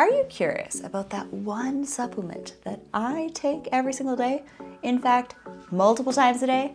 Are you curious about that one supplement that I take every single day? In fact, multiple times a day?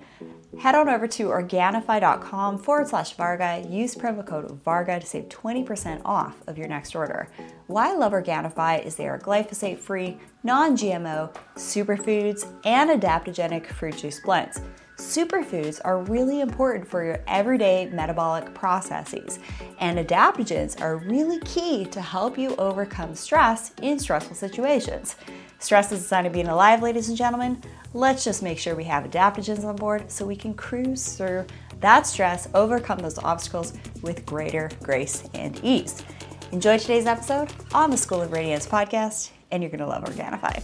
Head on over to Organifi.com forward slash Varga. Use promo code Varga to save 20% off of your next order. Why I love Organifi is they are glyphosate free, non GMO, superfoods, and adaptogenic fruit juice blends. Superfoods are really important for your everyday metabolic processes, and adaptogens are really key to help you overcome stress in stressful situations. Stress is a sign of being alive, ladies and gentlemen. Let's just make sure we have adaptogens on board so we can cruise through that stress, overcome those obstacles with greater grace and ease. Enjoy today's episode on the School of Radiance podcast, and you're going to love Organifi.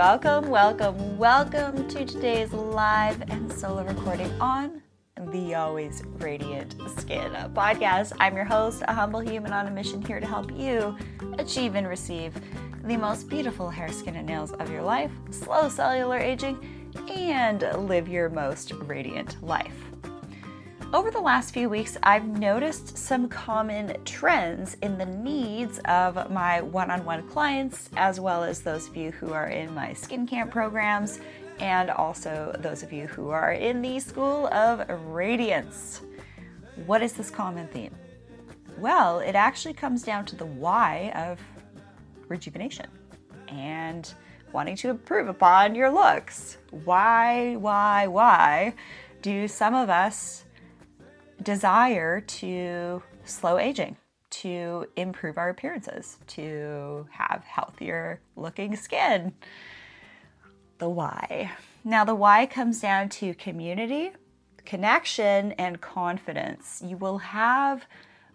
Welcome, welcome, welcome to today's live and solo recording on the Always Radiant Skin podcast. I'm your host, a humble human on a mission here to help you achieve and receive the most beautiful hair, skin, and nails of your life, slow cellular aging, and live your most radiant life. Over the last few weeks, I've noticed some common trends in the needs of my one on one clients, as well as those of you who are in my skin camp programs, and also those of you who are in the School of Radiance. What is this common theme? Well, it actually comes down to the why of rejuvenation and wanting to improve upon your looks. Why, why, why do some of us desire to slow aging, to improve our appearances, to have healthier looking skin. The why. Now, the why comes down to community, connection, and confidence. You will have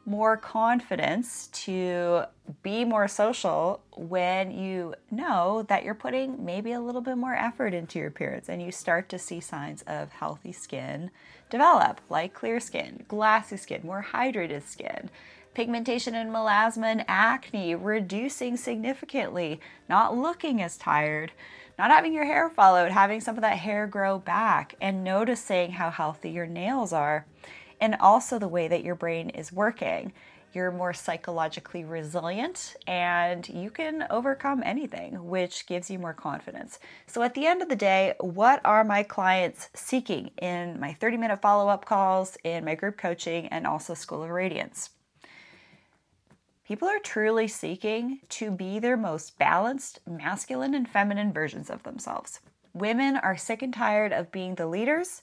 more confidence to be more social when you know that you're putting maybe a little bit more effort into your appearance and you start to see signs of healthy skin develop, like clear skin, glassy skin, more hydrated skin. Pigmentation and melasma and acne reducing significantly, not looking as tired, not having your hair fall out, having some of that hair grow back, and noticing how healthy your nails are and also the way that your brain is working. You're more psychologically resilient and you can overcome anything, which gives you more confidence. So, at the end of the day, what are my clients seeking in my 30 minute follow up calls, in my group coaching, and also School of Radiance? People are truly seeking to be their most balanced masculine and feminine versions of themselves. Women are sick and tired of being the leaders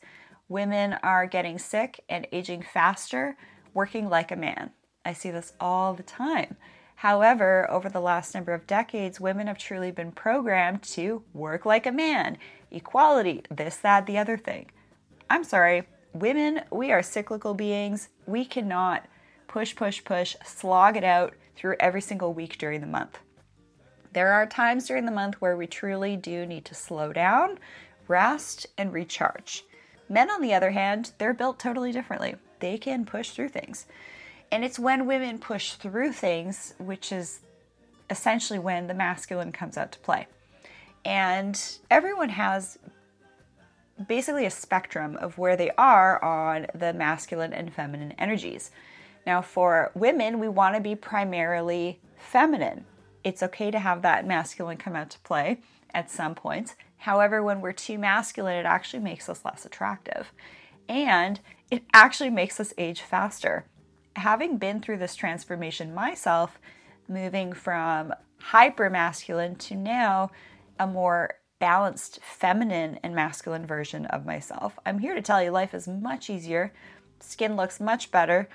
Women are getting sick and aging faster, working like a man. I see this all the time. However, over the last number of decades, women have truly been programmed to work like a man, equality, this, that, the other thing. I'm sorry, women, we are cyclical beings. We cannot push, push, push, slog it out through every single week during the month. There are times during the month where we truly do need to slow down, rest, and recharge. Men, on the other hand, they're built totally differently. They can push through things. And it's when women push through things, which is essentially when the masculine comes out to play. And everyone has basically a spectrum of where they are on the masculine and feminine energies. Now, for women, we want to be primarily feminine. It's okay to have that masculine come out to play at some points. However, when we're too masculine, it actually makes us less attractive. And it actually makes us age faster. Having been through this transformation myself, moving from hyper masculine to now a more balanced feminine and masculine version of myself, I'm here to tell you life is much easier. Skin looks much better.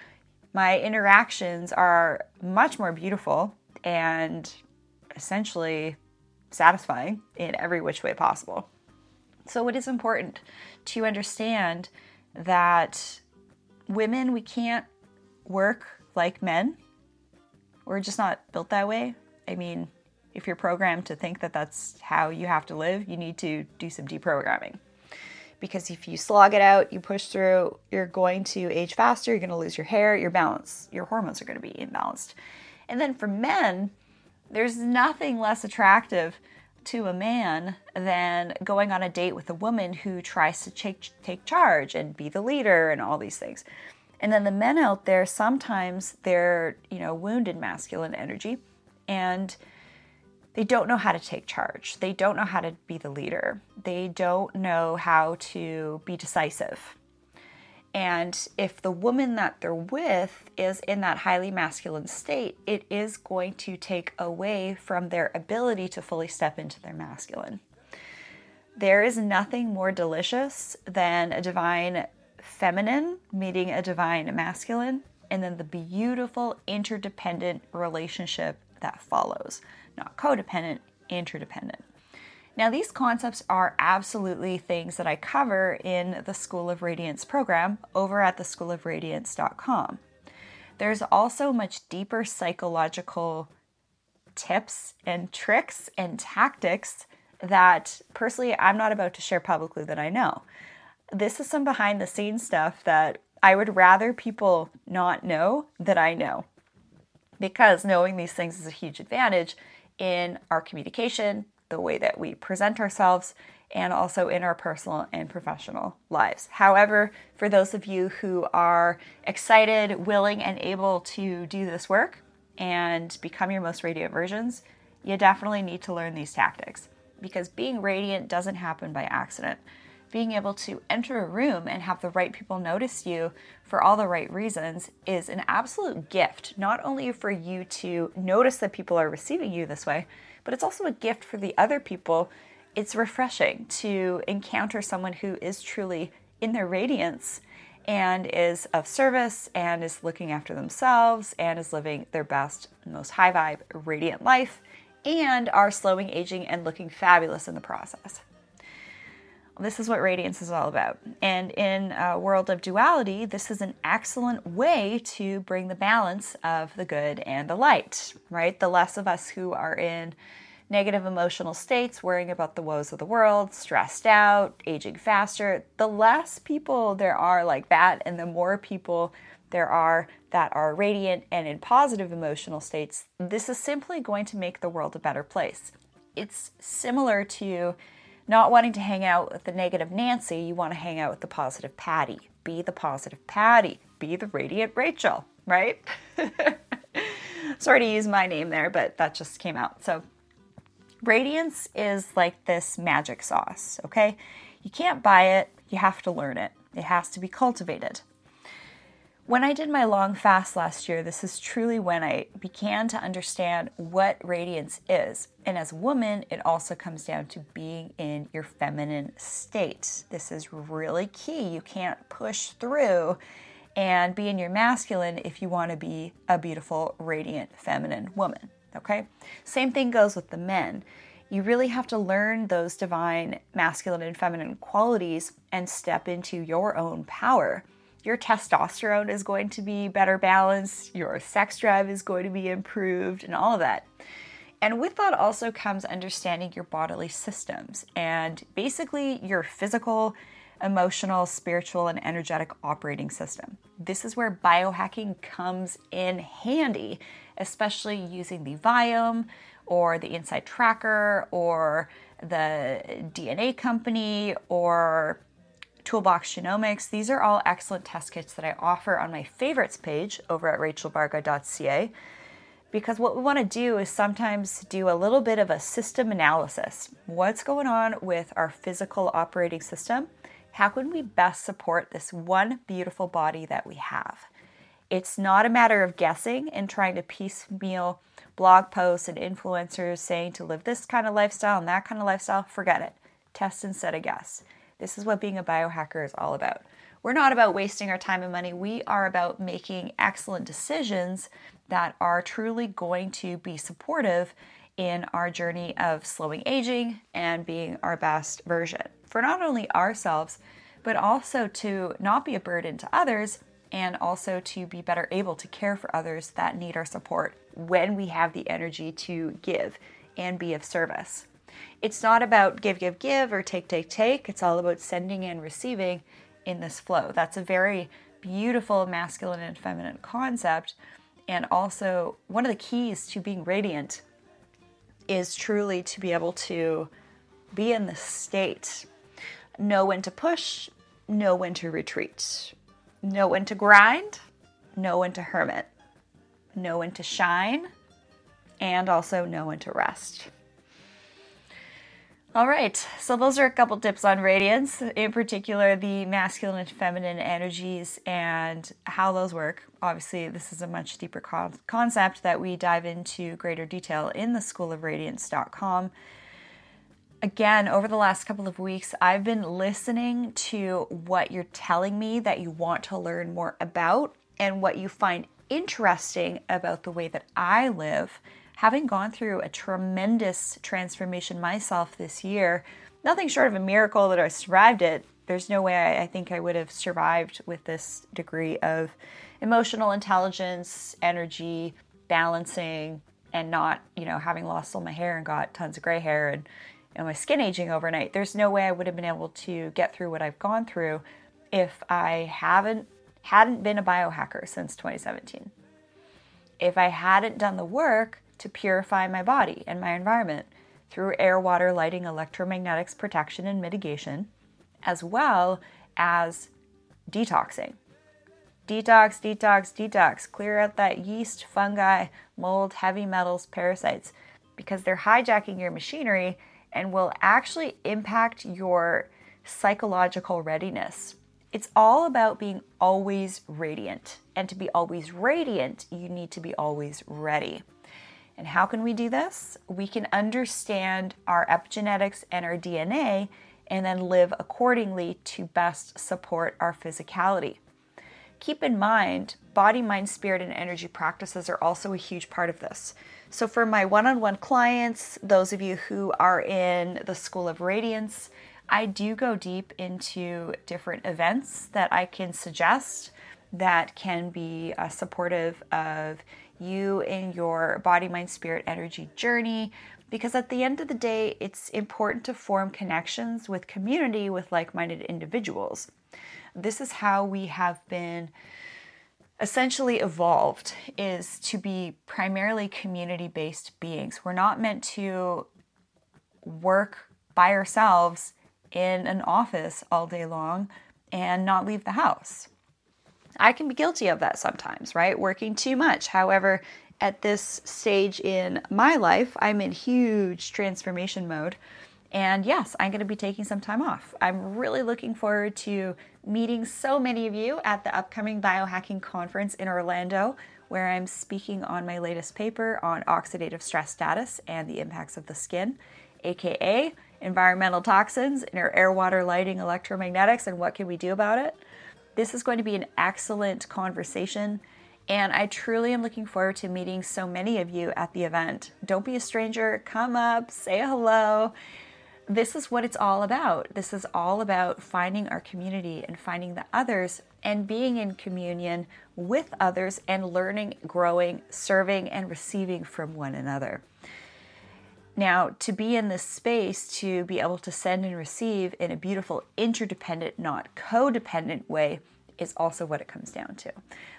my interactions are much more beautiful and essentially satisfying in every which way possible. So, it is important to understand that women, we can't work like men. We're just not built that way. I mean, if you're programmed to think that that's how you have to live, you need to do some deprogramming. Because if you slog it out, you push through, you're going to age faster, you're going to lose your hair, your balance, your hormones are going to be imbalanced. And then for men, there's nothing less attractive to a man than going on a date with a woman who tries to take, take charge and be the leader and all these things. And then the men out there, sometimes they're, you know, wounded masculine energy and they don't know how to take charge. They don't know how to be the leader. They don't know how to be decisive. And if the woman that they're with is in that highly masculine state, it is going to take away from their ability to fully step into their masculine. There is nothing more delicious than a divine feminine meeting a divine masculine, and then the beautiful interdependent relationship that follows. Not codependent, interdependent. Now, these concepts are absolutely things that I cover in the School of Radiance program over at theschoolofradiance.com. There's also much deeper psychological tips and tricks and tactics that personally I'm not about to share publicly that I know. This is some behind the scenes stuff that I would rather people not know that I know because knowing these things is a huge advantage in our communication, the way that we present ourselves, and also in our personal and professional lives. However, for those of you who are excited, willing, and able to do this work and become your most radiant versions, you definitely need to learn these tactics because being radiant doesn't happen by accident. Being able to enter a room and have the right people notice you for all the right reasons is an absolute gift, not only for you to notice that people are receiving you this way, but it's also a gift for the other people. It's refreshing to encounter someone who is truly in their radiance and is of service and is looking after themselves and is living their best, most high vibe, radiant life and are slowing aging and looking fabulous in the process. This is what radiance is all about. And in a world of duality, this is an excellent way to bring the balance of the good and the light, right? The less of us who are in negative emotional states, worrying about the woes of the world, stressed out, aging faster, the less people there are like that, and the more people there are that are radiant and in positive emotional states, this is simply going to make the world a better place. It's similar to not wanting to hang out with the negative Nancy, you want to hang out with the positive Patty. Be the positive Patty. Be the radiant Rachel, right? Sorry to use my name there, but that just came out. So, radiance is like this magic sauce, okay? You can't buy it, you have to learn it. It has to be cultivated. When I did my long fast last year, this is truly when I began to understand what radiance is. And as a woman, it also comes down to being in your feminine state. This is really key. You can't push through and be in your masculine if you want to be a beautiful, radiant, feminine woman. Okay? Same thing goes with the men. You really have to learn those divine masculine and feminine qualities and step into your own power your testosterone is going to be better balanced, your sex drive is going to be improved, and all of that. And with that also comes understanding your bodily systems and basically your physical, emotional, spiritual, and energetic operating system. This is where biohacking comes in handy, especially using the Viome or the Inside Tracker or the DNA company or Toolbox Genomics. These are all excellent test kits that I offer on my favorites page over at rachelvarga.ca because what we want to do is sometimes do a little bit of a system analysis. What's going on with our physical operating system? How can we best support this one beautiful body that we have? It's not a matter of guessing and trying to piecemeal blog posts and influencers saying to live this kind of lifestyle and that kind of lifestyle. Forget it. Test instead of guess. This is what being a biohacker is all about. we're not about wasting our time and money. We are about making excellent decisions that are truly going to be supportive in our journey of slowing aging and being our best version for not only ourselves, but also to not be a burden to others and also to be better able to care for others that need our support when we have the energy to give and be of service. It's not about give, give, give or take, take, take. It's all about sending and receiving in this flow. That's a very beautiful masculine and feminine concept. And also, one of the keys to being radiant is truly to be able to be in the state, know when to push, know when to retreat, know when to grind, know when to hermit, know when to shine, and also know when to rest. All right, so those are a couple tips on radiance, in particular the masculine and feminine energies and how those work. Obviously, this is a much deeper co- concept that we dive into greater detail in the schoolofradiance.com. Again, over the last couple of weeks, I've been listening to what you're telling me that you want to learn more about and what you find interesting about the way that I live having gone through a tremendous transformation myself this year, nothing short of a miracle that I survived it. There's no way I, think I would have survived with this degree of emotional intelligence, energy, balancing, and not, you know, having lost all my hair and got tons of gray hair and, and my skin aging overnight. There's no way I would have been able to get through what I've gone through if I haven't hadn't been a biohacker since 2017. If I hadn't done the work to purify my body and my environment through air, water, lighting, electromagnetics protection and mitigation, as well as detoxing. Detox, detox, detox. Clear out that yeast, fungi, mold, heavy metals, parasites, because they're hijacking your machinery and will actually impact your psychological readiness. It's all about being always radiant. And to be always radiant, you need to be always ready. And how can we do this? We can understand our epigenetics and our DNA and then live accordingly to best support our physicality. Keep in mind, body, mind, spirit, and energy practices are also a huge part of this. So, for my one on one clients, those of you who are in the School of Radiance, I do go deep into different events that I can suggest that can be uh, supportive of you in your body, mind, spirit, energy journey. Because at the end of the day, it's important to form connections with community with like minded individuals. This is how we have been essentially evolved is to be primarily community based beings. We're not meant to work by ourselves in an office all day long and not leave the house. I can be guilty of that sometimes, right? Working too much. However, at this stage in my life, I'm in huge transformation mode. And yes, I'm going to be taking some time off. I'm really looking forward to meeting so many of you at the upcoming biohacking conference in Orlando, where I'm speaking on my latest paper on oxidative stress status and the impacts of the skin, aka environmental toxins in our air, water, lighting, electromagnetics, and what can we do about it. This is going to be an excellent conversation, and I truly am looking forward to meeting so many of you at the event. Don't be a stranger, come up, say hello. This is what it's all about. This is all about finding our community and finding the others and being in communion with others and learning, growing, serving, and receiving from one another. Now, to be in this space, to be able to send and receive in a beautiful, interdependent, not codependent way, is also what it comes down to.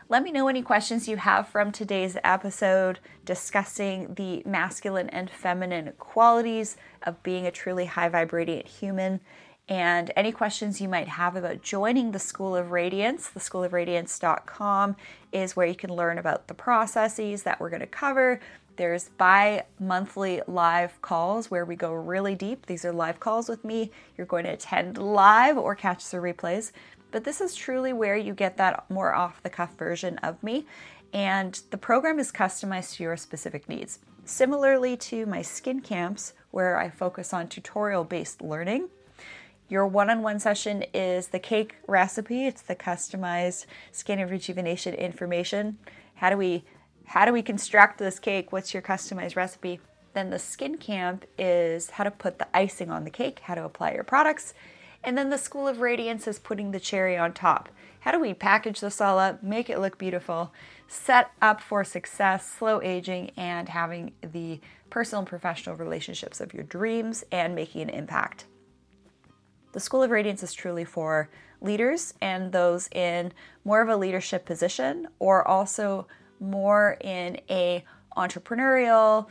Let me know any questions you have from today's episode discussing the masculine and feminine qualities of being a truly high vibrating human. And any questions you might have about joining the School of Radiance, the schoolofradiance.com is where you can learn about the processes that we're going to cover, there's bi monthly live calls where we go really deep. These are live calls with me. You're going to attend live or catch the replays. But this is truly where you get that more off the cuff version of me. And the program is customized to your specific needs. Similarly to my skin camps, where I focus on tutorial based learning, Your one on one session is the cake recipe, it's the customized skin and rejuvenation information. How do we how do we construct this cake? What's your customized recipe? Then the skin camp is how to put the icing on the cake, how to apply your products. And then the School of Radiance is putting the cherry on top. How do we package this all up, make it look beautiful, set up for success, slow aging, and having the personal and professional relationships of your dreams and making an impact? The School of Radiance is truly for leaders and those in more of a leadership position or also more in a entrepreneurial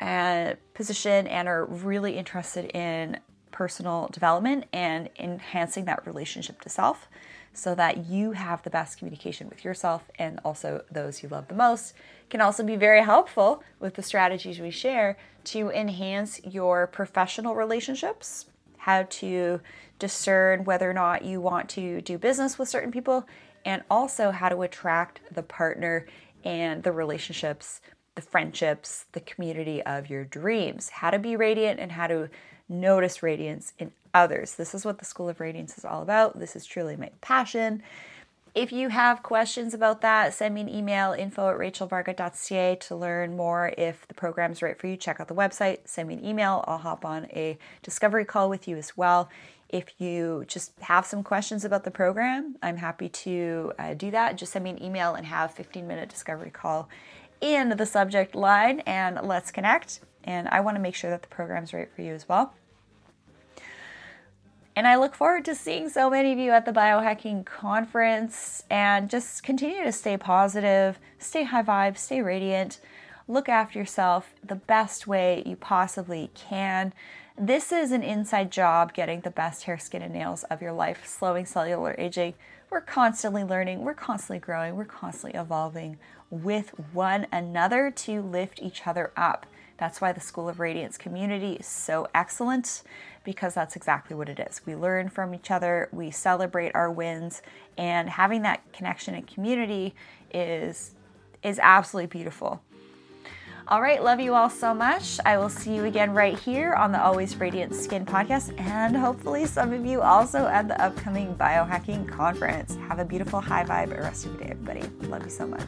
uh, position and are really interested in personal development and enhancing that relationship to self so that you have the best communication with yourself and also those you love the most can also be very helpful with the strategies we share to enhance your professional relationships how to discern whether or not you want to do business with certain people and also how to attract the partner and the relationships the friendships, the community of your dreams, how to be radiant and how to notice radiance in others. This is what the School of Radiance is all about. This is truly my passion. If you have questions about that, send me an email info at rachelvarga.ca to learn more. If the program is right for you, check out the website, send me an email. I'll hop on a discovery call with you as well. If you just have some questions about the program, I'm happy to uh, do that. Just send me an email and have 15 minute discovery call in the subject line and let's connect. And I want to make sure that the program's right for you as well. And I look forward to seeing so many of you at the biohacking conference and just continue to stay positive, stay high vibe, stay radiant, look after yourself the best way you possibly can. This is an inside job getting the best hair, skin, and nails of your life, slowing cellular aging. We're constantly learning, we're constantly growing, we're constantly evolving with one another to lift each other up. That's why the School of Radiance community is so excellent because that's exactly what it is. We learn from each other, we celebrate our wins, and having that connection and community is is absolutely beautiful. All right, love you all so much. I will see you again right here on the Always Radiant Skin podcast, and hopefully, some of you also at the upcoming biohacking conference. Have a beautiful high vibe rest of your day, everybody. Love you so much.